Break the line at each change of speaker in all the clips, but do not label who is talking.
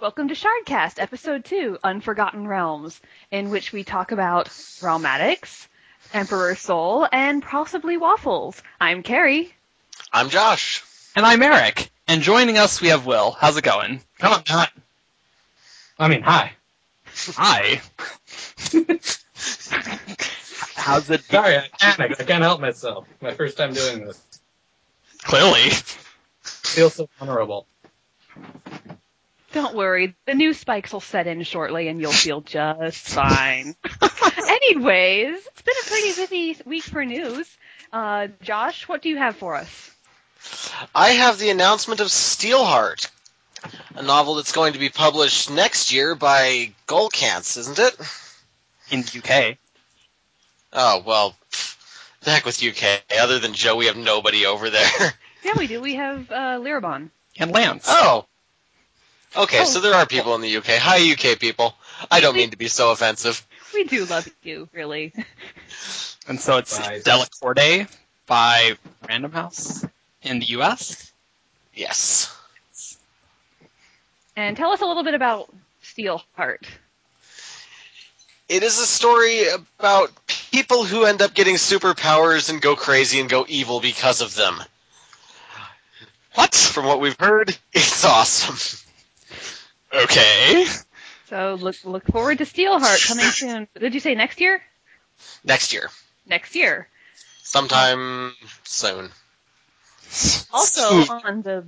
Welcome to Shardcast, Episode 2, Unforgotten Realms, in which we talk about Realmatics, Emperor Soul, and possibly waffles. I'm Carrie.
I'm Josh.
And I'm Eric. And joining us, we have Will. How's it going?
No, I'm not. I mean, hi.
Hi. How's it?
Sorry, I panicked. I can't help myself. My first time doing this.
Clearly.
Feel so vulnerable.
Don't worry, the new spikes will set in shortly and you'll feel just fine. Anyways, it's been a pretty busy week for news. Uh, Josh, what do you have for us?
I have the announcement of Steelheart, a novel that's going to be published next year by Gollancz, isn't it?
In the UK.
Oh, well, the heck with UK. Other than Joe, we have nobody over there.
Yeah, we do. We have uh, Lirabon.
And Lance.
Oh. Okay,
Oh.
so there are oh. people in the UK. Hi, UK people. I don't mean to be so offensive.
We do love you, really.
And so it's
Bye.
Delacorte by Random House in the US.
Yes.
And tell us a little bit about Steelheart.
It is a story about people who end up getting superpowers and go crazy and go evil because of them. What? From what we've heard, it's awesome.
Okay.
So look look forward to Steelheart coming soon. Did you say next year?
Next year.
Next year.
Sometime soon.
Also on the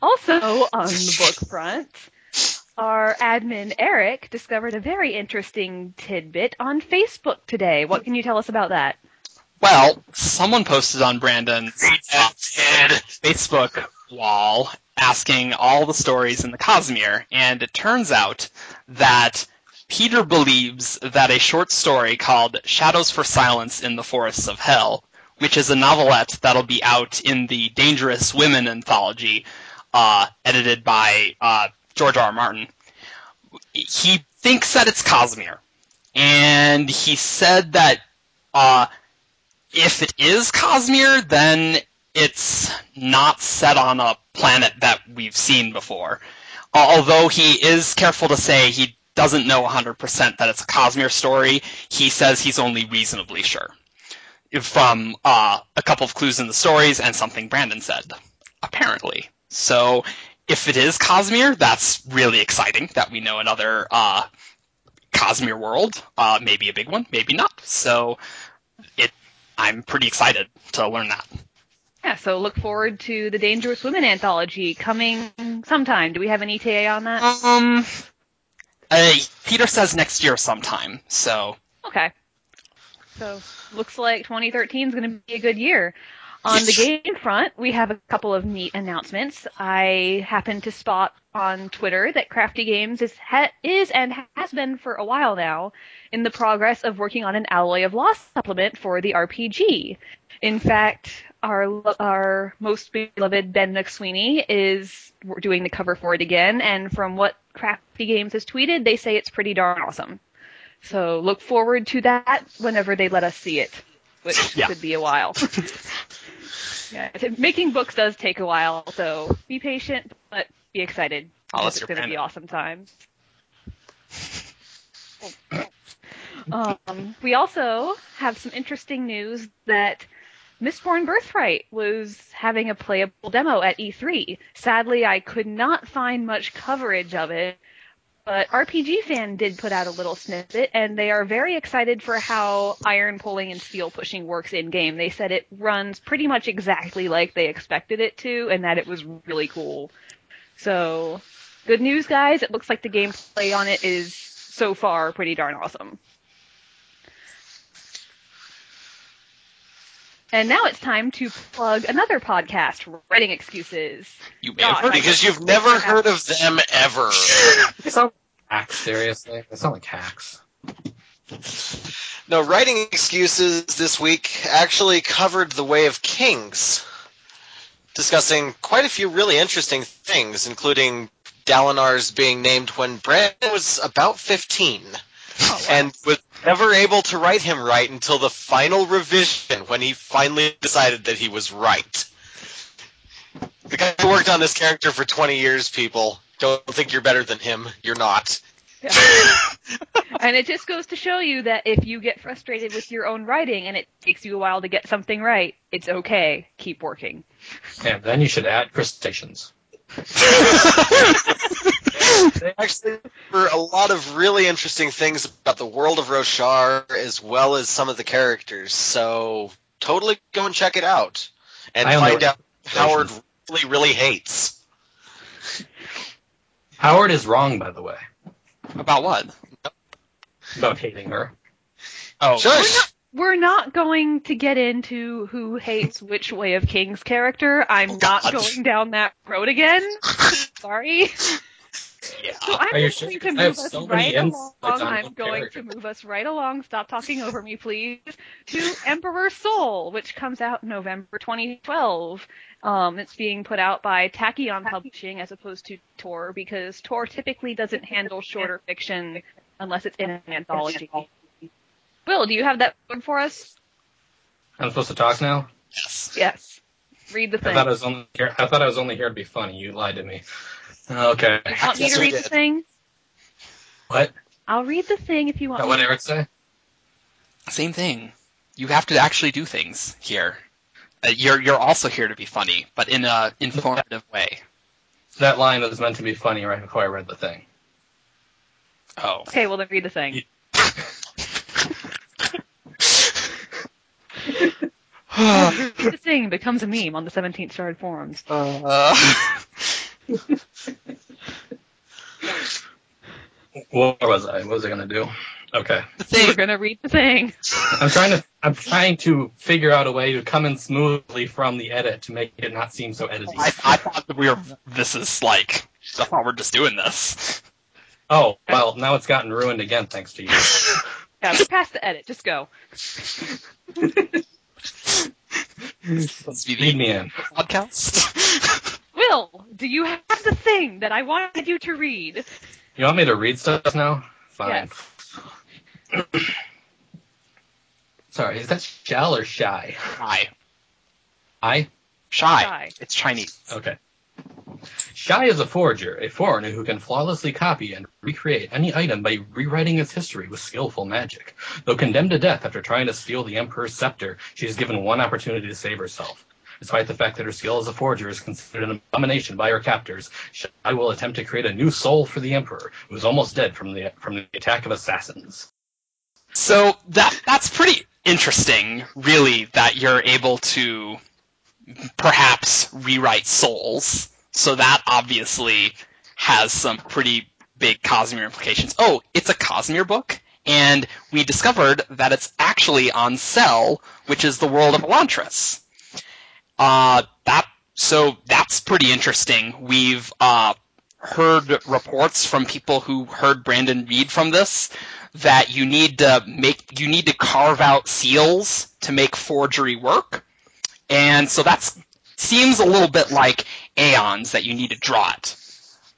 also on the book front, our admin Eric discovered a very interesting tidbit on Facebook today. What can you tell us about that?
Well, someone posted on Brandon's Facebook wall asking all the stories in the Cosmere, and it turns out that Peter believes that a short story called Shadows for Silence in the Forests of Hell, which is a novelette that'll be out in the Dangerous Women anthology, uh, edited by uh, George R. R. Martin, he thinks that it's Cosmere. And he said that uh, if it is Cosmere, then it's not set on a planet that we've seen before. Although he is careful to say he doesn't know 100% that it's a Cosmere story, he says he's only reasonably sure. From uh, a couple of clues in the stories and something Brandon said, apparently. So if it is Cosmere, that's really exciting that we know another uh, Cosmere world. Uh, maybe a big one, maybe not. So it, I'm pretty excited to learn that.
Yeah, so look forward to the Dangerous Women anthology coming sometime. Do we have an ETA on that?
Um, uh, Peter says next year sometime. So
Okay. So looks like 2013 is going to be a good year. On the game front, we have a couple of neat announcements. I happened to spot on Twitter that Crafty Games is ha- is and has been for a while now in the progress of working on an Alloy of Law supplement for the RPG. In fact, our our most beloved Ben McSweeney is doing the cover for it again, and from what Crafty Games has tweeted, they say it's pretty darn awesome. So look forward to that whenever they let us see it, which
Yeah.
could be a while. yeah, making books does take a while, so be patient, but be excited.
Oh,
because it's going to be awesome times. um, we also have some interesting news that Mistborn Birthright was having a playable demo at E3. Sadly, I could not find much coverage of it, but RPG Fan did put out a little snippet, and they are very excited for how iron pulling and steel pushing works in game. They said it runs pretty much exactly like they expected it to, and that it was really cool. So, good news, guys. It looks like the gameplay on it is so far pretty darn awesome. And now it's time to plug another podcast, Writing Excuses.
you may have
Gosh,
heard
I-
of
Because you've never heard of them ever.
They sound like hacks, seriously. They sound like hacks.
No, writing excuses this week actually covered the Way of Kings, discussing quite a few really interesting things, including Dalinar's being named when Brandon was about 15, and was never able to write him right until the final revision when he finally decided that he was right. The guy who worked on this character for 20 years, people, Don't think you're better than him. You're not.
Yeah. and it just goes to show you that if you get frustrated with your own writing and it takes you a while to get something right, it's okay. Keep working.
And then you should add crustaceans.
They actually cover a lot of really interesting things about the world of Roshar as well as some of the characters. So totally go and check it out and find out Howard really, really hates.
Howard is wrong, by the way,
About what?
about hating her.
Oh,
Shush!
We're not going to get into who hates which way of King's character. I'm
Oh,
not going down that road again. Sorry.
yeah.
So I'm
Are you
just
sure?
going to move us
so
right along. I'm going
character.
to move us right along. Stop talking over me, please. To Emperor Soul, which comes out November 2012. Um, it's being put out by Tachyon Publishing as opposed to Tor because Tor typically doesn't handle shorter fiction unless it's in an anthology. Will, do you have that one for us?
I'm supposed to talk now.
Yes.
Yes. Read the
I
thing.
thought I was only here. I thought I was only here to be funny. You lied to me. Okay.
You want me
Yes,
to read the thing?
What?
I'll read the thing if you want.
That
me
what. Eric say?
Same thing. You have to actually do things here. Uh, you're you're also here to be funny, but in a informative way.
That line was meant to be funny right before I read the thing.
Oh.
Okay, well then read the thing. read the thing becomes a meme on the 17th Shard forums.
Uh,
What was I? What was I gonna do? Okay.
the thing.
We're gonna read the thing.
I'm trying to. I'm trying to figure out a way to come in smoothly from the edit to make it not seem so edity.
I, I thought that we were. This is like. I thought we're just doing this.
Oh well, now it's gotten ruined again thanks to you.
Yeah, we're past the edit. Just go.
Let's be the
me in.
podcast.
Will, do you have the thing that I wanted you to read?
You want me to read stuff now? Fine. Sorry, is that shall or shy?
Shy.
I?
Shy.
Shy.
It's Chinese.
Okay. Shai is a forger, a foreigner who can flawlessly copy and recreate any item by rewriting its history with skillful magic. Though condemned to death after trying to steal the Emperor's scepter, she is given one opportunity to save herself. Despite the fact that her skill as a forger is considered an abomination by her captors, Shai will attempt to create a new soul for the Emperor, who is almost dead from the from the attack of assassins.
So that that's pretty interesting, really, that you're able to perhaps rewrite souls. So that obviously has some pretty big Cosmere implications. Oh, it's a Cosmere book, and we discovered that it's actually on Sel, which is the world of Elantris. Uh, that so that's pretty interesting. We've uh, heard reports from people who heard Brandon read from this that you need to make you need to carve out seals to make forgery work, and so that seems a little bit like Aons that you need to draw it.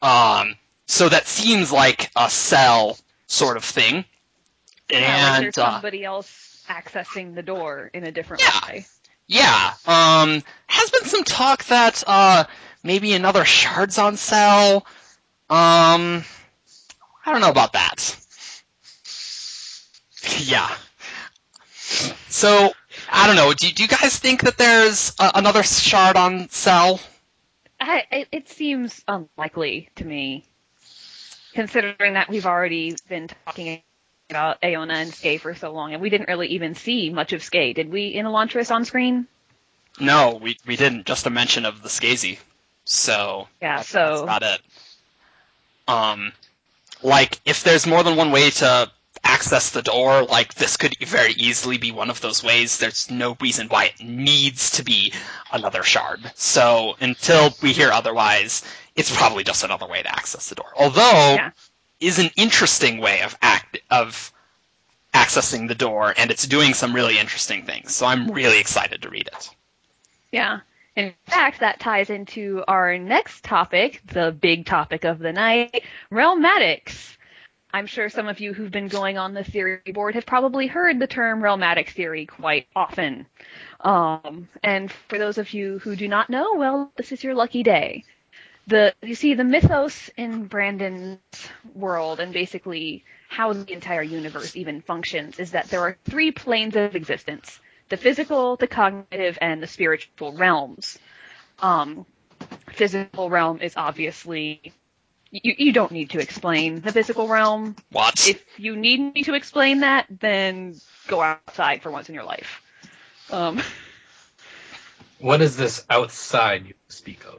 Um, so that seems like a Sel sort of thing,
Yeah, like
and uh,
somebody else accessing the Dor in a different
Yeah.
way.
Yeah. Um, has been some talk that uh, maybe another shards on Sel. Um, I don't know about that. Yeah. So I don't know. Do, do you guys think that there's uh, another shard on Sel?
I, it, it seems unlikely to me, considering that we've already been talking about Aona and Skai for so long, and we didn't really even see much of Skai, did we? In Elantris on screen?
No, we we didn't. Just a mention of the Skaze. So
Yeah.
That's,
so
that's about it. Um, like if there's more than one way to access the Dor, like this could very easily be one of those ways. There's no reason why it needs to be another shard. So until we hear otherwise, it's probably just another way to access the Dor. Although
Yeah.
is an interesting way of act of accessing the Dor, and it's doing some really interesting things. So I'm really excited to read it.
Yeah. In fact, that ties into our next topic, the big topic of the night, Realmatics. I'm sure some of you who've been going on the theory board have probably heard the term realmatic theory quite often. Um, and for those of you who do not know, well, this is your lucky day. the you see the mythos in Brandon's world and basically how the entire universe even functions is that there are three planes of existence: the physical, the cognitive, and the spiritual realms. Um, physical realm is obviously you, you don't need to explain the physical realm.
What?
If you need me to explain that, then go outside for once in your life. Um,
What is this outside you speak of?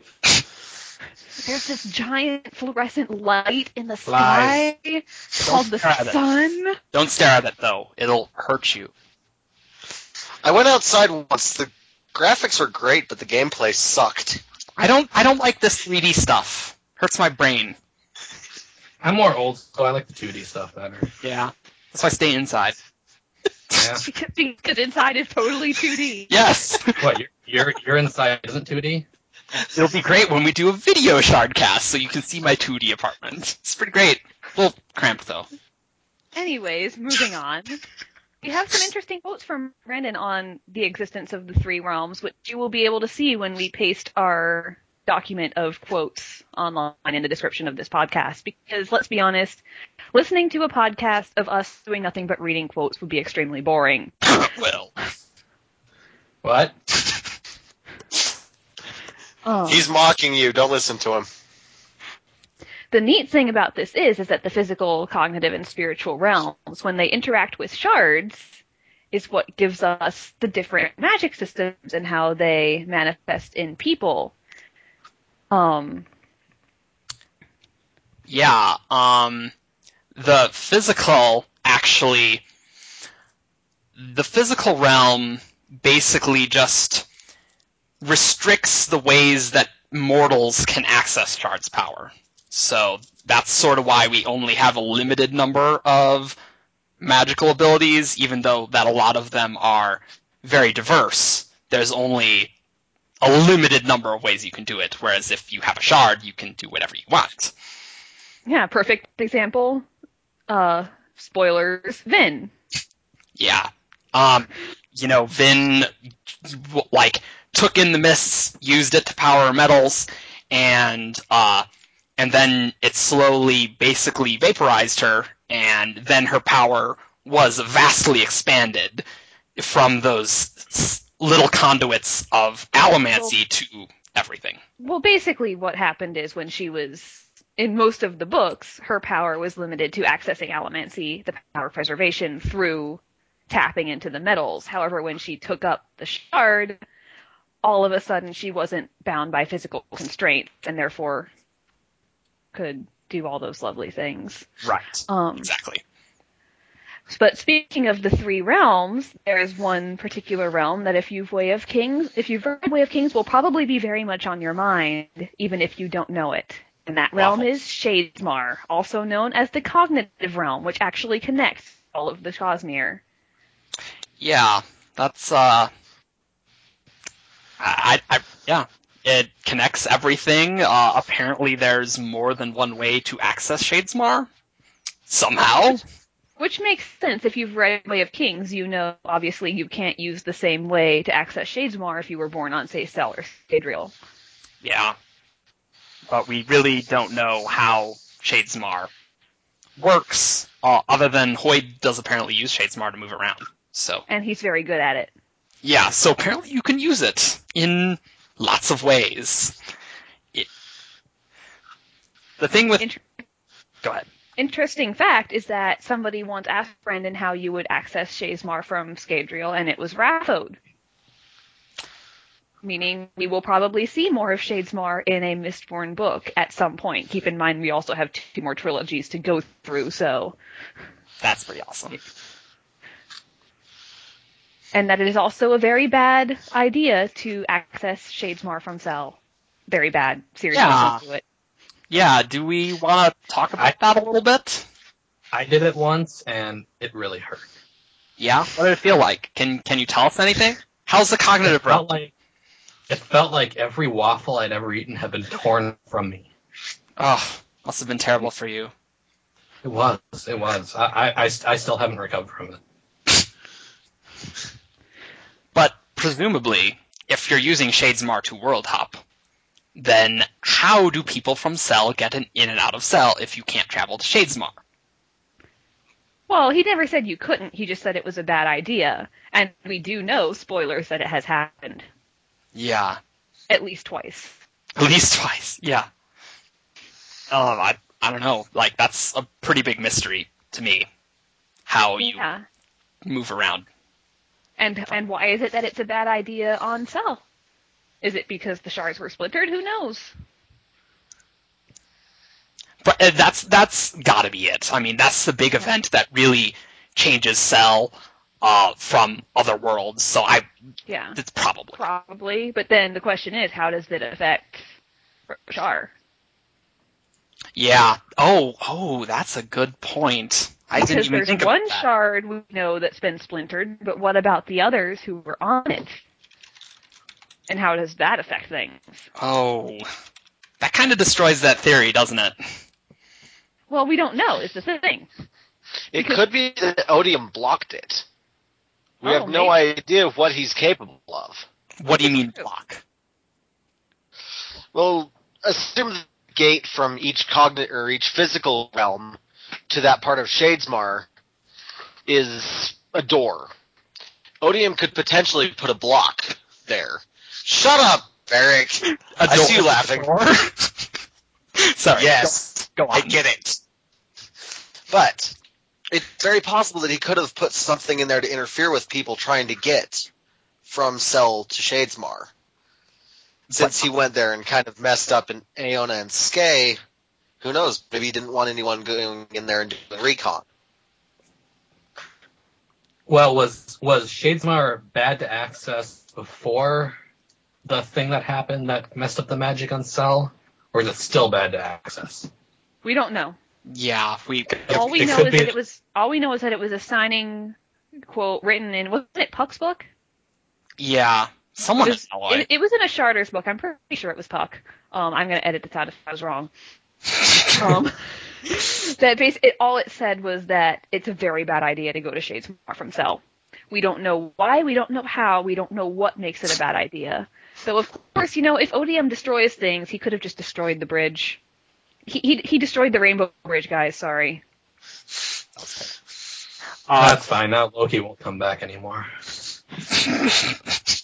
there's this giant fluorescent light in the
Lies.
sky called the
stare at it.
sun.
Don't stare at it though. It'll hurt you.
I went outside once. The graphics were great, but the gameplay sucked.
I don't. I don't like this 3D stuff. Hurts my brain.
I'm more old, so I like the 2D stuff better.
Yeah. That's why I stay inside.
Yeah.
Because, because inside is totally 2D.
Yes.
what your your your inside isn't 2D?
It'll be great when we do a video shardcast so you can see my 2D apartment. It's pretty great. A little cramped though.
Anyways, moving on. We have some interesting quotes from Brandon on the existence of the three realms, which you will be able to see when we paste our document of quotes online in the description of this podcast. Because let's be honest, listening to a podcast of us doing nothing but reading quotes would be extremely boring.
well.
What?
Oh.
He's mocking you. Don't listen to him.
the neat thing about this is is that the physical, cognitive, and spiritual realms, when they interact with shards, is what gives us the different magic systems and how they manifest in people. Um,
Yeah, um, the physical actually, the physical realm basically just restricts the ways that mortals can access Shard's power. So that's sort of why we only have a limited number of magical abilities, even though that a lot of them are very diverse. There's only a limited number of ways you can do it, whereas if you have a shard, you can do whatever you want.
yeah, perfect example. Uh, spoilers. Vin.
Yeah. Um, you know, Vin, like, took in the mists, used it to power metals, and, uh, and then it slowly basically vaporized her, and then her power was vastly expanded from those little conduits of allomancy to everything.
Well, basically, what happened is when she was in most of the books, her power was limited to accessing allomancy, the power of preservation, through tapping into the metals. However, when she took up the shard, all of a sudden she wasn't bound by physical constraints and therefore could do all those lovely things.
Right.
Um,
Exactly.
But speaking of the three realms, there is one particular realm that if you've Way of Kings, if you've read Way of Kings, will probably be very much on your mind, even if you don't know it. And that realm is Shadesmar, also known as the cognitive realm, which actually connects all of the Cosmere.
Yeah, that's uh, I, I, yeah, it connects everything. Uh, apparently, there's more than one way to access Shadesmar. Somehow,
Which makes sense if you've read Way of Kings, you know obviously you can't use the same way to access Shadesmar if you were born on, say, Sel or Scadrial.
yeah, but we really don't know how Shadesmar works. Uh, other than Hoid does apparently use Shadesmar to move around. So
And he's very good at it.
yeah, so apparently you can use it in lots of ways. It, the thing with
Inter-
go ahead.
Interesting fact is that somebody once asked Brandon how you would access Shadesmar from Scadrial, and it was RAFO. Meaning we will probably see more of Shadesmar in a Mistborn book at some point. Keep in mind we also have two more trilogies to go through, so
That's pretty awesome.
and that it is also a very bad idea to access Shadesmar from Sel. Very bad. Seriously,
Yeah.
don't do it.
Yeah, do we want to talk about that a little bit?
I did it once and it really hurt.
Yeah, what did it feel like? Can can you tell us anything? How's the cognitive realm?
felt like it felt like every waffle I'd ever eaten had been torn from me.
Oh, must have been terrible for you.
It was. It was. I, I, I, I still haven't recovered from it.
But presumably, if you're using Shadesmar to world hop, then how do people from Sel get an in and out of Sel if you can't travel to Shadesmar?
Well, he never said you couldn't. He just said it was a bad idea. And we do know, spoilers, that it has happened
Yeah,
at least twice.
at least twice. Yeah. Oh, I I don't know. Like that's a pretty big mystery to me. How you
Yeah.
move around.
And and why is it that it's a bad idea on Sel? Is it because the shards were splintered? Who knows?
But uh, that's that's got to be it. I mean, that's the big event that really changes Sel uh, from other worlds. So I,
Yeah.
it's probably.
Probably. But then the question is, how does it affect Shar?
Yeah. Oh, oh, that's a good point. I didn't
Because
even
there's
think
one
about that.
shard we know that's been splintered, but what about the others who were on it? And how does that affect things?
Oh, that kind of destroys that theory, doesn't it?
Well, we don't know. Is the thing.
It
Because-
could be that Odium blocked it. We
Oh,
have no idea of what he's capable of.
What do you mean block?
Well, assume the gate from each cognate or each physical realm to that part of Shadesmar is a door. Odium could potentially put a block there. Shut up, Eric. I see you laughing.
Sorry.
Yes,
Go, go
I get it. But it's very possible that he could have put something in there to interfere with people trying to get from Sel to Shadesmar. Since he went there and kind of messed up in Aona and Skai, who knows? Maybe he didn't want anyone going in there and doing recon.
Well, was was Shadesmar bad to access before the thing that happened that messed up the magic on Sel, or is it still bad to access?
We don't know.
Yeah, we.
all we know is that it was all we know is that it was a signing quote written in wasn't it Puck's book?
Yeah, someone
It was,
Alloy.
it, it was in a Charter's book. I'm pretty sure it was Puck. Um, I'm gonna edit this out if I was wrong. Um, that base, it, all it said was that it's a very bad idea to go to Shadesmar from Sel. We don't know why, we don't know how, we don't know what makes it a bad idea. So of course, you know, if Odium destroys things, he could have just destroyed the bridge. He he, he destroyed the Rainbow Bridge, guys. Sorry.
Uh,
That's fine. Now Loki won't come back anymore.
it-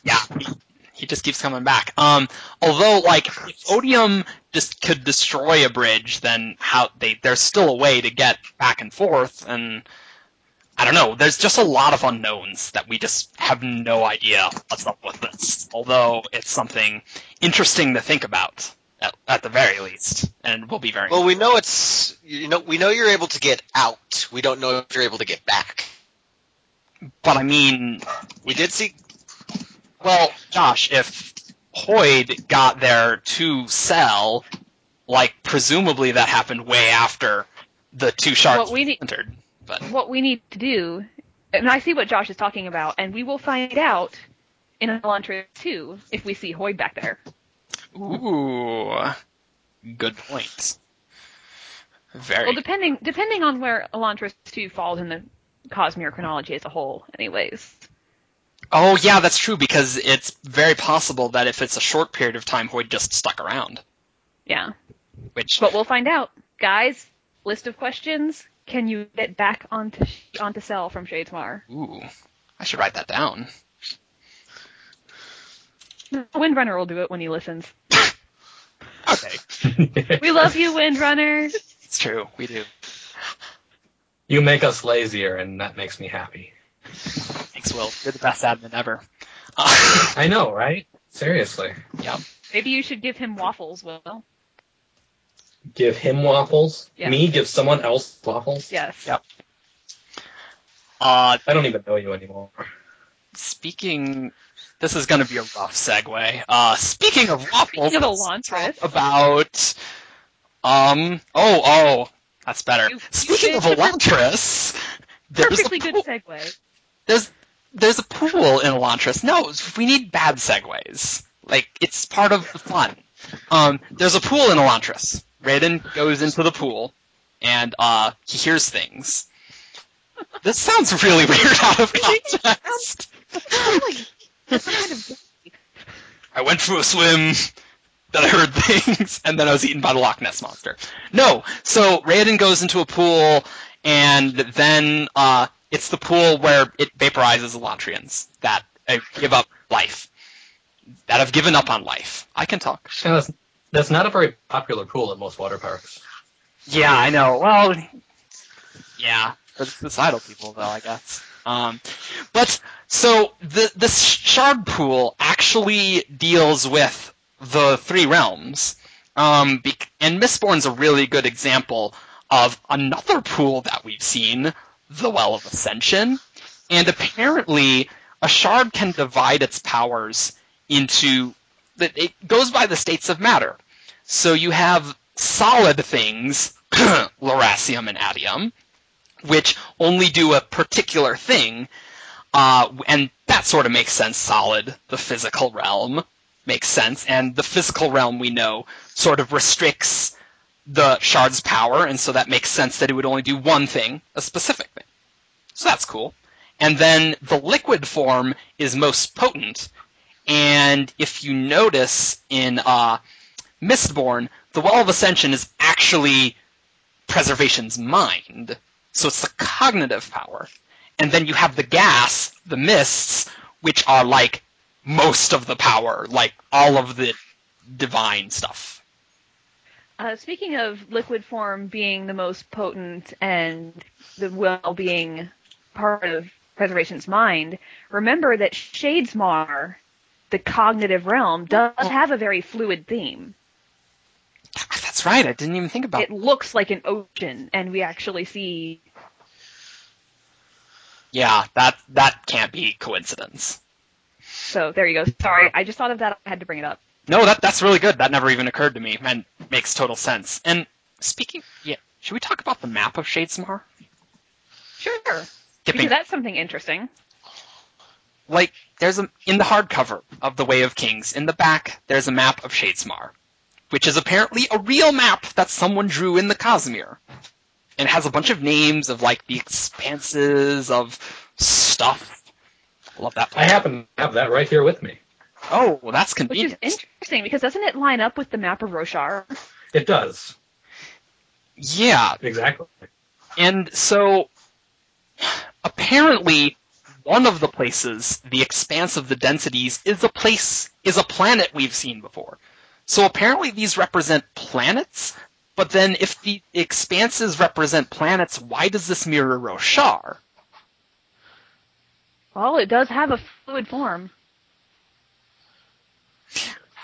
yeah, he, he just keeps coming back. Um, although, like, if Odium just could destroy a bridge, then how they there's still a way to get back and forth, and I don't know. There's just a lot of unknowns that we just have no idea what's up with this. Although it's something interesting to think about at, at the very least, and will be very.
Well, we know it's you know we know you're able to get out. We don't know if you're able to get back.
but I mean,
We did see
Well, Josh, if Hoid got there to Sel, like presumably that happened way after the two shards
What we need-
entered. But
what we need to do, and I see what Josh is talking about, and we will find out in Elantris 2 if we see Hoid back there.
ooh, good point. Very.
Well, depending depending on where Elantris 2 falls in the Cosmere chronology as a whole, anyways.
oh yeah, that's true because it's very possible that if it's a short period of time, Hoid just stuck around.
Yeah,
Which
but we'll find out, guys. List of questions: Can you get back onto onto Sel from Shadesmar?
ooh, I should write that down.
Windrunner will do it when he listens.
Okay,
We love you, Windrunner.
it's true. We do.
you make us lazier, and that makes me happy.
Thanks, Will. You're the best admin ever.
I know, right? Seriously.
yeah.
Maybe you should give him waffles, Will.
Give him waffles.
Yeah.
Me give someone else waffles.
Yes.
Yep. Uh,
I don't even know you anymore.
speaking, this is going to be a rough segue. Uh, speaking of waffles,
Speaking of
let's talk about, um, oh, oh, that's better.
You- you
speaking of
did-
Elantris, there's
Perfectly
a
good
pool,
segue.
there's there's a pool in Elantris. No, we need bad segues. Like it's part of the fun. Um, there's a pool in Elantris. Raoden goes into the pool, and uh, he hears things. This sounds really weird out of context.
Sounds like kind of
I went for a swim. that I heard things, and then I was eaten by the Loch Ness monster. No, so Raoden goes into a pool, and then uh, it's the pool where it vaporizes Elantrians that uh, give up life, that have given up on life. I can talk.
And that's, that's not a very popular pool at most water parks.
Yeah, I know. Well, yeah, for the societal people, though, I guess. Um, but so the the shard pool actually deals with the three realms, um, bec- and Mistborn's a really good example of another pool that we've seen, the Well of Ascension, and apparently a shard can divide its powers into that it goes by the states of matter. So you have solid things, Lerasium and Atium, which only do a particular thing, uh, and that sort of makes sense. Solid, the physical realm, makes sense, and the physical realm we know sort of restricts the shard's power, and so that makes sense that it would only do one thing, a specific thing. So that's cool. And then the liquid form is most potent, and if you notice in uh, Mistborn, the Well of Ascension is actually preservation's mind. So it's the cognitive power. And then you have the gas, the mists, which are like most of the power, like all of the divine stuff.
Uh, speaking of liquid form being the most potent and the well being part of Preservation's mind, remember that Shadesmar, the cognitive realm, does have a very fluid theme.
That's right. I didn't even think about
It It looks like an ocean, and we actually see.
Yeah, that that can't be coincidence.
So there you go. Sorry, I just thought of that. I had to bring it up.
No, that that's really good. That never even occurred to me, and makes total sense. And speaking, yeah, should we talk about the map of Shadesmar?
Sure.
Skipping-
Because that's something interesting.
Like there's a in the hardcover of the Way of Kings in the back there's a map of Shadesmar, which is apparently a real map that someone drew in the Cosmere, and has a bunch of names of like the expanses of stuff. I Love that.
I happen to have that right here with me.
Oh, well, that's
Which is interesting because doesn't it line up with the map of Roshar?
It does.
yeah,
Exactly.
And so, apparently, one of the places, the expanse of the densities, is a place, is a planet we've seen before. So apparently these represent planets, but then if the expanses represent planets, why does this mirror Roshar?
Well, it does have a fluid form.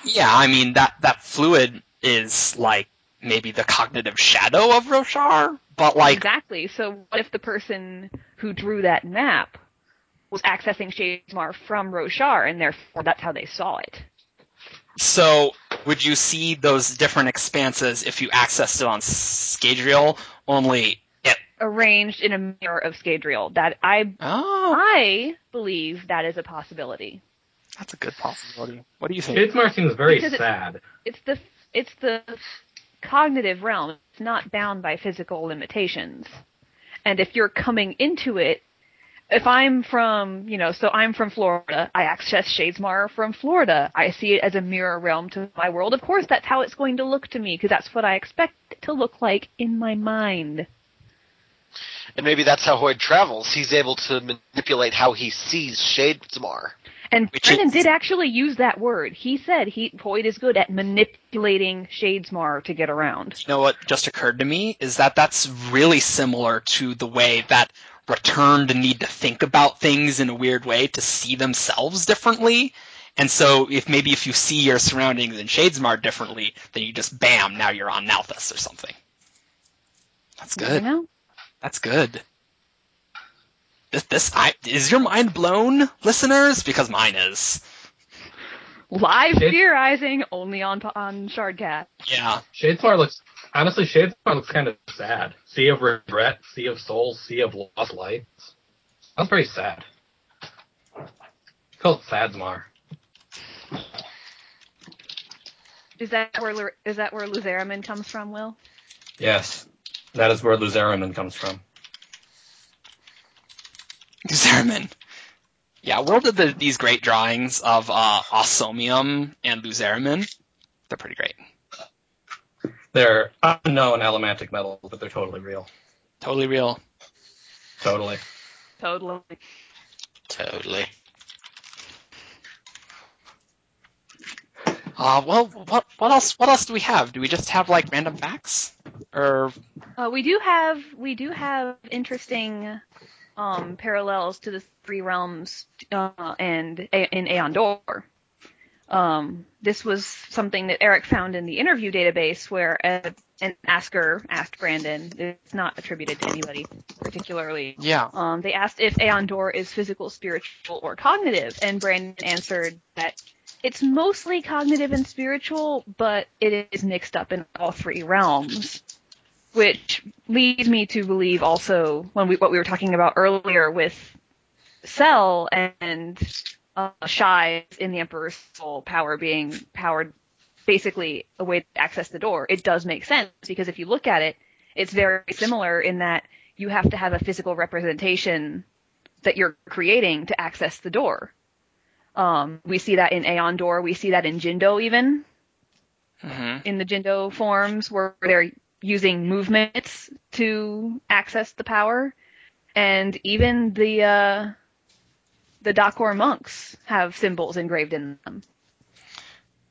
Yeah, I mean, that, that fluid is like maybe the cognitive shadow of Roshar, but like,
exactly. So what if the person who drew that map was accessing Shadesmar from Roshar, and therefore that's how they saw it?
So, would you see those different expanses if you accessed it on Scadrial? Only it.
Arranged in a mirror of Scadrial. That I
Oh,
I believe that is a possibility.
that's a good possibility. What do you think?
Shadesmar seems very
Because it-
sad.
It's the it's the cognitive realm. It's not bound by physical limitations. And if you're coming into it, if I'm from, you know, so I'm from Florida, I access Shadesmar from Florida. I see it as a mirror realm to my world. Of course, that's how it's going to look to me because that's what I expect it to look like in my mind.
And maybe that's how Hoid travels. He's able to manipulate how he sees Shadesmar.
And
Which
Brandon
is-
did actually use that word. He said he Hoid is good at manipulating Shadesmar to get around.
You know what just occurred to me is that that's really similar to the way that Returned need to think about things in a weird way to see themselves differently. And so, if maybe if you see your surroundings in Shadesmar differently, then you just bam, now you're on Nalthis or something. That's good.
know?
That's good. This, this, I, is your mind blown, listeners? Because mine is.
Live theorizing only on on Shardcast.
Yeah.
Shadesmar looks honestly Shadesmar looks kind of sad. Sea of regret, sea of souls, sea of lost lights. Sounds very sad. Called Sadsmar.
Is that where Lu- is that where Luzeramin comes from, Will?
Yes. That is where Luzeramin comes from.
Zerman. Yeah, Will did the, these great drawings of uh, Ossomium and Luzeramin. They're pretty great.
They're unknown elementic metals, but they're totally real.
Totally real.
Totally.
Totally.
Totally.
Uh, well, what what else? What else do we have? Do we just have like random facts, or
Uh, we do have we do have interesting um, parallels to the three realms uh, and in AonDor. Um, this was something that Eric found in the interview database where uh, an asker asked Brandon. It's not attributed to anybody particularly.
yeah?
Um, they asked if AonDor is physical, spiritual, or cognitive, and Brandon answered that it's mostly cognitive and spiritual, but it is mixed up in all three realms. Which leads me to believe also when we what we were talking about earlier with Sel and uh, Shai in the Emperor's Soul power being powered basically a way to access the Dor. It does make sense because if you look at it, it's very similar in that you have to have a physical representation that you're creating to access the Dor. Um, we see that in AonDor. We see that in Jindo even
hmm
in the Jindo forms where they're using movements to access the power, and even the uh, the Dakhor monks have symbols engraved in them.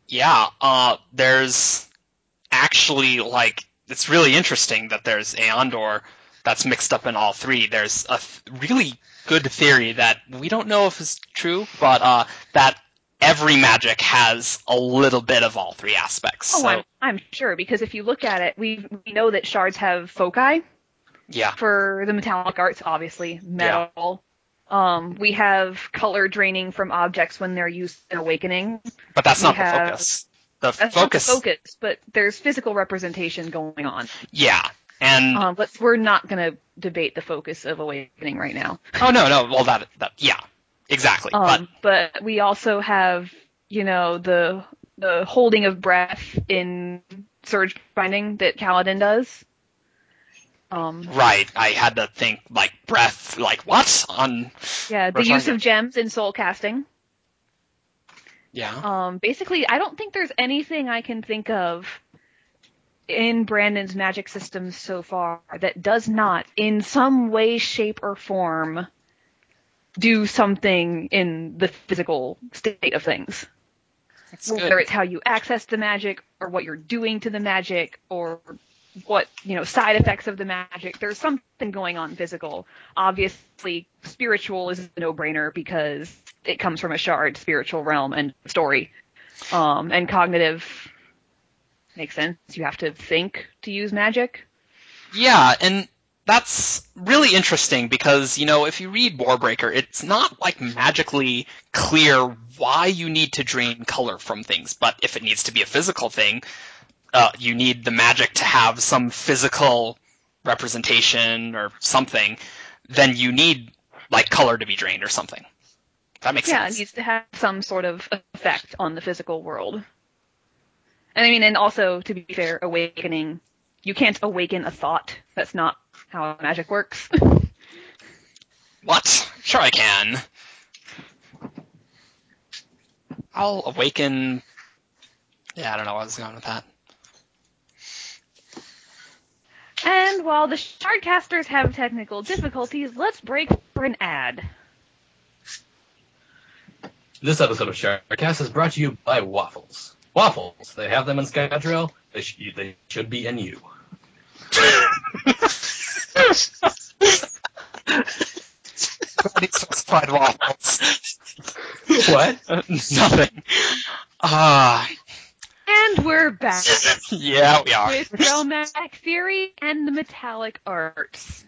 Yeah. Uh, there's actually like it's really interesting that there's Aondor that's mixed up in all three. There's a th- really good theory that we don't know if it's true, but uh, that every magic has a little bit of all three aspects.
Oh,
so
I'm, I'm sure because if you look at it, we we know that shards have foci
yeah,
for the metallic arts, obviously metal. Um, we have color draining from objects when they're used in awakening.
but that's
we
not
have-
the focus. The
That's
focus,
not the focus, but there's physical representation going on.
yeah, and
Um, but we're not going to debate the focus of awakening right now.
oh no, no, well that that yeah, exactly. but
Um, but we also have, you know, the the holding of breath in surge binding that Kaladin does. Um,
right, I had to think like breath, like what on
yeah, the use of gems in soul casting.
yeah.
Um, basically, I don't think there's anything I can think of in Brandon's magic systems so far that does not, in some way, shape, or form, do something in the physical state of things.
That's good.
Whether it's how you access the magic, or what you're doing to the magic, or what, you know, side effects of the magic, there's something going on physical. Obviously, spiritual is a no-brainer because it comes from a shard spiritual realm and story. Um, and cognitive makes sense. You have to think to use magic.
Yeah, and that's really interesting because, you know, if you read Warbreaker, it's not like magically clear why you need to drain color from things, but if it needs to be a physical thing, uh, you need the magic to have some physical representation or something, then you need like color to be drained or something. That makes sense.
yeah, it needs to have some sort of effect on the physical world. And I mean, and also to be fair, awakening. You can't awaken a thought. That's not how magic works.
What? Sure I can. I'll awaken. Yeah, I don't know I was going with that.
And while the shardcasters have technical difficulties, let's break for an ad.
This episode of Shardcast is brought to you by Waffles. Waffles, they have them in Scadrial. They, sh- they should be in you.
Waffles.
what?
Nothing. Ah,
And we're back
yeah, we are.
with Realmatic Theory and the Metallic Arts.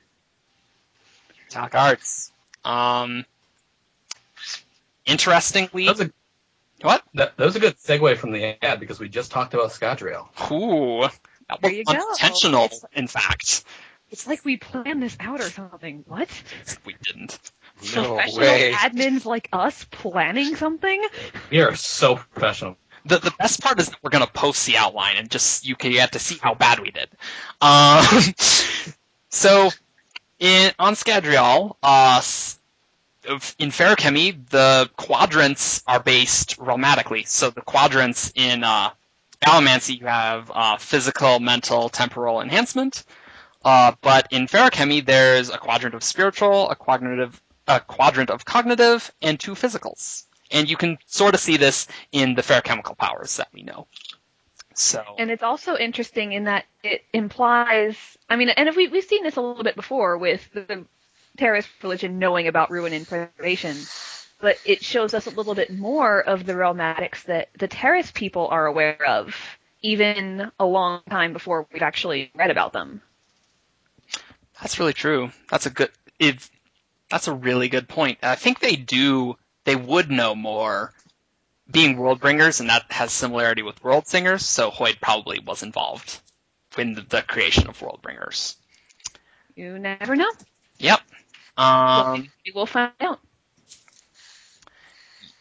Talk arts. Um, interestingly,
That was, a,
what?
that, that was a good segue from the ad because we just talked about Scadrial.
Ooh, that
There
was
you go.
unintentional. In fact,
It's like we planned this out or something. What?
we didn't.
No
Professional
way.
admins like us planning something?
We are so professional.
The the best part is that we're gonna post the outline and just you can get to see how bad we did. Um, so in on Scadrial, uh, in Feruchemy, the quadrants are based realmatically. So the quadrants in uh, you have uh, physical, mental, temporal enhancement. Uh, but in feruchemy, there's a quadrant of spiritual, a cognitive, a quadrant of cognitive, and two physicals. And you can sort of see this in the Feruchemical powers that we know. So,
And it's also interesting in that it implies, I mean, and if we, we've seen this a little bit before with the Terris religion knowing about ruin and preservation, but it shows us a little bit more of the realmatics that the Terris people are aware of, even a long time before we've actually read about them.
That's really true. That's a good. It, that's a really good point. I think they do. They would know more, being world bringers, and that has similarity with world singers. So Hoid probably was involved in the, the creation of world bringers.
You never know.
Yep. Um.
We will find out.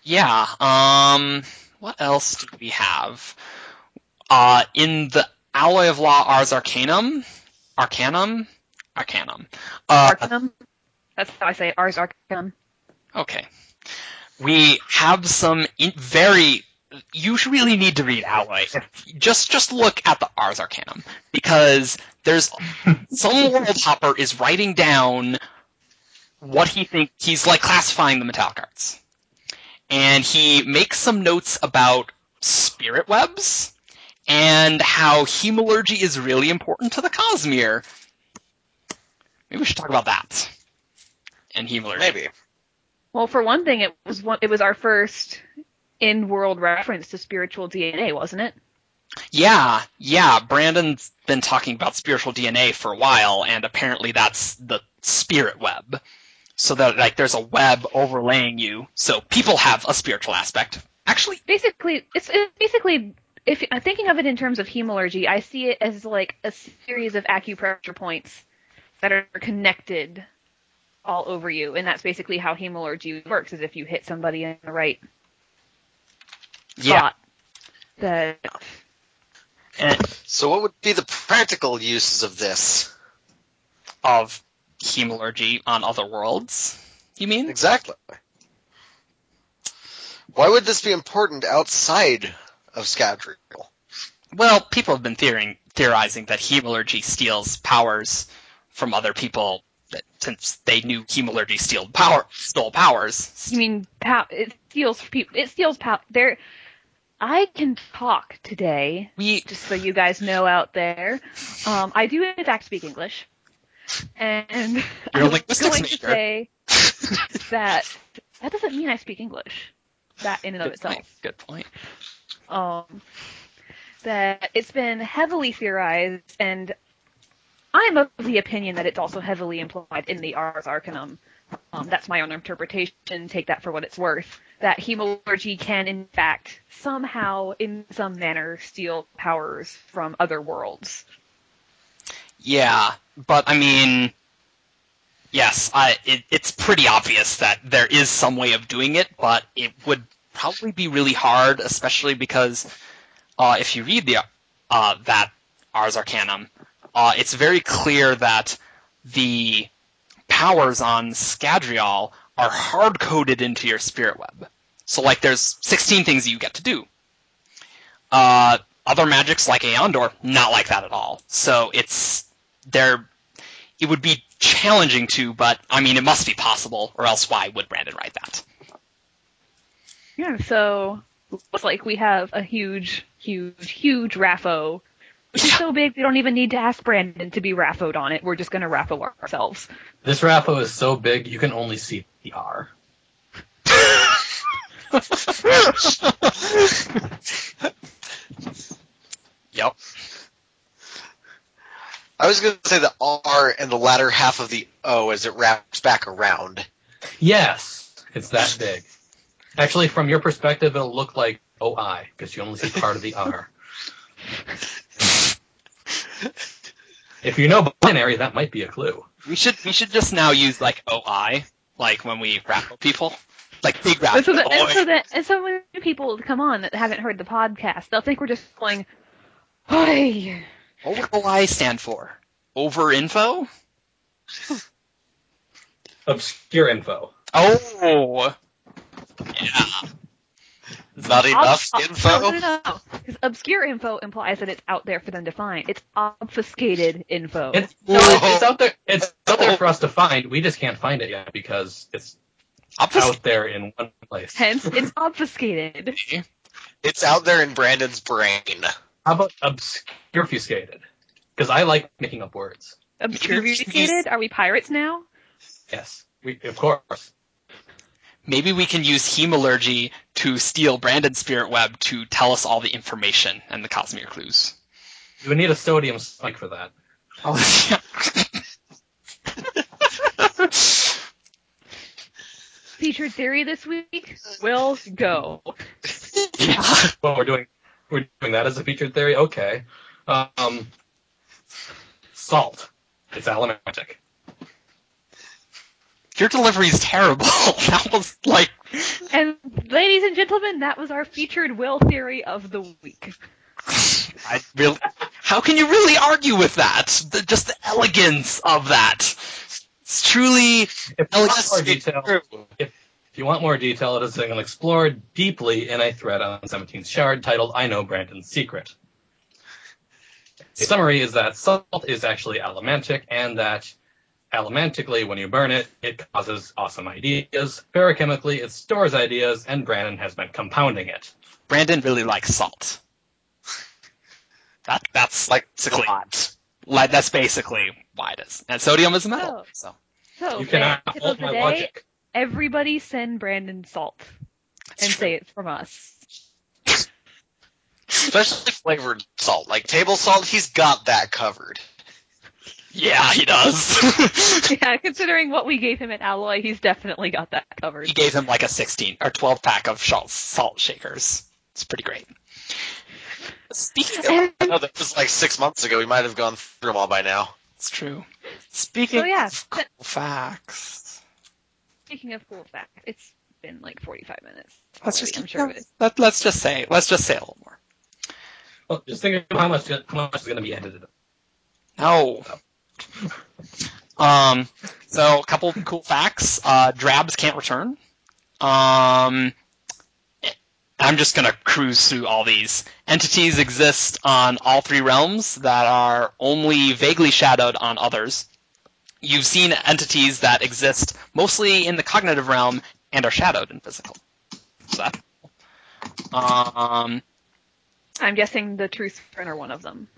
Yeah. Um. What else do we have? Uh, in the Alloy of Law Ars Arcanum, Arcanum, Arcanum. Uh,
Arcanum. That's how I say it. Ars Arcanum.
Okay. We have some in- very. You really need to read Alloy. Just just look at the Ars Arcanum because there's some world hopper is writing down what he thinks he's like classifying the metallic arts, and he makes some notes about spirit webs and how hemalurgy is really important to the Cosmere. Maybe we should talk about that. And hemalurgy.
Maybe.
Well, for one thing, it was one, it was our first in-world reference to spiritual DNA, wasn't it?
Yeah, yeah. Brandon's been talking about spiritual DNA for a while, and apparently that's the spirit web. So that like there's a web overlaying you, so people have a spiritual aspect. Actually,
Basically, it's, it's basically if I'm thinking of it in terms of hemalurgy, I see it as like a series of acupressure points that are connected all over you, and that's basically how hemalurgy works. Is if you hit somebody in the right
yeah.
spot, that
And
So what would be the practical uses of this?
of hemalurgy on other worlds. You mean?
Exactly. Why would this be important outside of Scadrial?
Well, people have been theorizing, theorizing that hemalurgy steals powers from other people that, since they knew hemalurgy steal power, stole powers.
you mean pow- it steals people. It steals power. There, I can talk today.
We
just so you guys know out there. Um, I do in fact speak English, and
You're
I was going
major.
to say that that doesn't mean I speak English. That in and of
good
itself.
point. Good point.
Um, that it's been heavily theorized, and I'm of the opinion that it's also heavily implied in the Ars Arcanum. Um, that's my own interpretation. Take that for what it's worth. That hemalurgy can, in fact, somehow, in some manner, steal powers from other worlds.
Yeah, but I mean, yes, I, it, it's pretty obvious that there is some way of doing it, but it would probably be really hard, especially because uh, if you read the uh, that Ars Arcanum, uh, it's very clear that the powers on Scadrial are hard coded into your spirit web. So, like, there's 16 things you get to do. Uh, other magics like AonDor, not like that at all. So it's there. It would be challenging to, but I mean, it must be possible, or else why would Brandon write that?
Yeah, so looks like we have a huge, huge, huge RAFO. Which is so big we don't even need to ask Brandon to be RAFOed on it. We're just gonna RAFO ourselves.
This RAFO is so big you can only see the R.
Yep.
I was going to say the R and the latter half of the O as it wraps back around.
Yes, it's that big. Actually, from your perspective, it'll look like OI because you only see part of the R. If you know binary, that might be a clue.
We should we should just now use like OI, like when we raffle people, like big raffle.
And so, that, and so that, and so when people come on that haven't heard the podcast, they'll think we're just going, "Oi."
What would OI stand for? Over info?
Obscure info.
Oh, yeah.
Not enough
Ob-
info.
No, no, no, no. 'Cause obscure info implies that it's out there for them to find. It's obfuscated info.
It's, no, it's, it's out there. It's out there for us to find. We just can't find it yet because it's
Obfusc-
out there in one place.
Hence, it's obfuscated.
It's out there in Brandon's brain.
How about obfuscated? Because I like making up words.
Obscurefuscated? Are we pirates now?
Yes, we of course.
Maybe we can use hemalurgy to steal Brandon's spirit web to tell us all the information and the Cosmere clues.
You would need a sodium spike for that.
Oh,
Featured theory this week? Will go.
yeah.
Well, we're doing we're doing that as a featured theory. Okay. Um, salt. It's allomantic.
Your delivery is terrible. that was like,
And ladies and gentlemen, that was our featured will theory of the week.
I really, how can you really argue with that? The, just the elegance of that. It's truly,
If you want more detail,
true.
if you want more detail, it is going to explore deeply in a thread on 17th Shard titled "I Know Brandon's Secret." The summary is that salt is actually allomantic, and that allomantically, when you burn it, it causes awesome ideas. Feruchemically, it stores ideas, and Brandon has been compounding it.
Brandon really likes salt. That, that's like basically, like, that's basically why it is. And sodium is a metal,
Oh.
so.
So,
you cannot
tip
hold
of the
my
day,
logic.
everybody send Brandon salt and
true.
say it's from us.
Especially flavored salt. Like table salt, he's got that covered.
Yeah, he does.
yeah, considering what we gave him at Alloy, he's definitely got that covered.
he gave him like a 16 or 12 pack of salt, salt shakers. It's pretty great. Speaking of,
I know that was like six months ago. We might have gone through them all by now.
it's true. Speaking
So, yeah,
of cool facts,
Speaking of cool facts, it's been like 45 minutes.
let's just
I'm
keep
sure of
going.
it.
Let, let's just say let's just say a little more.
Well, just think of how much how much is going to be edited.
No. Oh. Um, so a couple cool facts. Uh, drabs can't return. Um, I'm just gonna cruise through all these. Entities exist on all three realms that are only vaguely shadowed on others. You've seen entities that exist mostly in the cognitive realm and are shadowed in physical. So. Um,
I'm guessing the Truth Friend are one of them.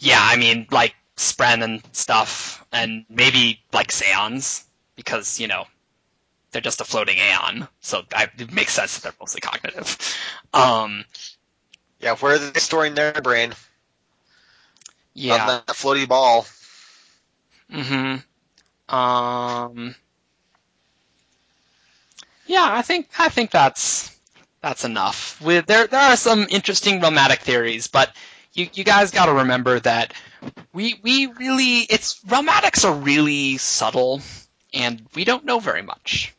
Yeah, I mean, like Spren and stuff, and maybe like Seons, because, you know, they're just a floating Aon, so I, it makes sense that they're mostly cognitive. Um,
Yeah, where are they storing their brain?
yeah.
On that floaty ball.
hmm Um, yeah, I think I think that's that's enough. With there there are some interesting romantic theories, but you you guys got to remember that we we really it's realmatics are really subtle, and we don't know very much.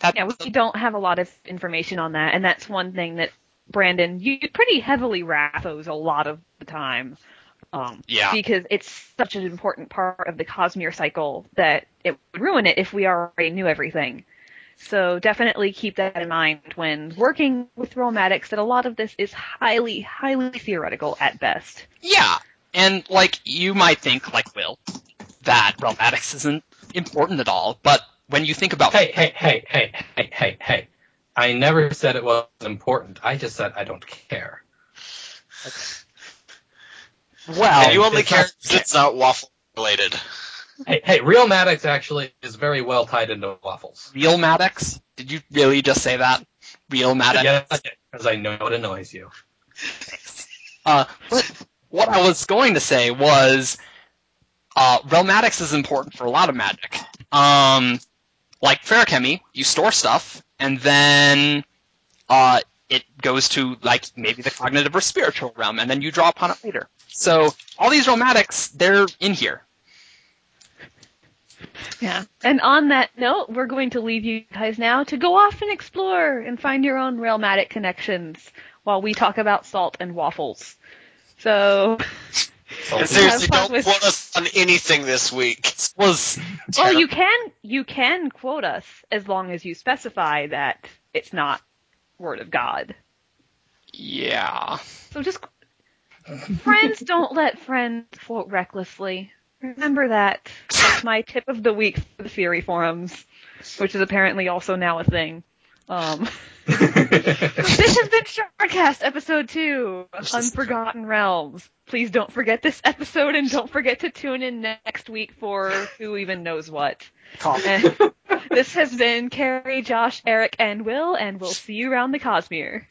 That,
Yeah, we don't have a lot of information on that, and that's one thing that Brandon you pretty heavily RAFOs a lot of the time. Um,
Yeah.
Because it's such an important part of the Cosmere cycle that it would ruin it if we already knew everything. So definitely keep that in mind when working with Realmatics that a lot of this is highly, highly theoretical at best.
Yeah, and like you might think, like Will, that realmatics isn't important at all, but when you think about
Hey, hey, hey, hey, hey, hey, hey. I never said it was important. I just said I don't care.
well,
and you only
it's
care
not-
because it's not waffle related.
Hey, hey, Real Maddox actually is very well tied into waffles.
real Maddox? Did you really just say that? Real Maddox?
Yeah, because I know it annoys you.
Uh, but what I was going to say was, uh, Realmatics is important for a lot of magic. Um, like Feruchemy, you store stuff, and then, uh, it goes to, like, maybe the cognitive or spiritual realm, and then you draw upon it later. So, all these Realmatics, they're in here.
Yeah. And on that note, we're going to leave you guys now to go off and explore and find your own Realmatic connections while we talk about salt and waffles. So, oh,
And seriously, don't
with-
quote us on anything this week.
Was,
well, you can you can quote us as long as you specify that it's not word of God.
Yeah.
So just friends don't let friends float recklessly. Remember that. That's my tip of the week for the Fury forums, which is apparently also now a thing. Um, this has been Shardcast episode two, Unforgotten Realms. Please don't forget this episode and don't forget to tune in next week for who even knows what. This has been Carrie, Josh, Eric, and Will, and we'll see you around the Cosmere.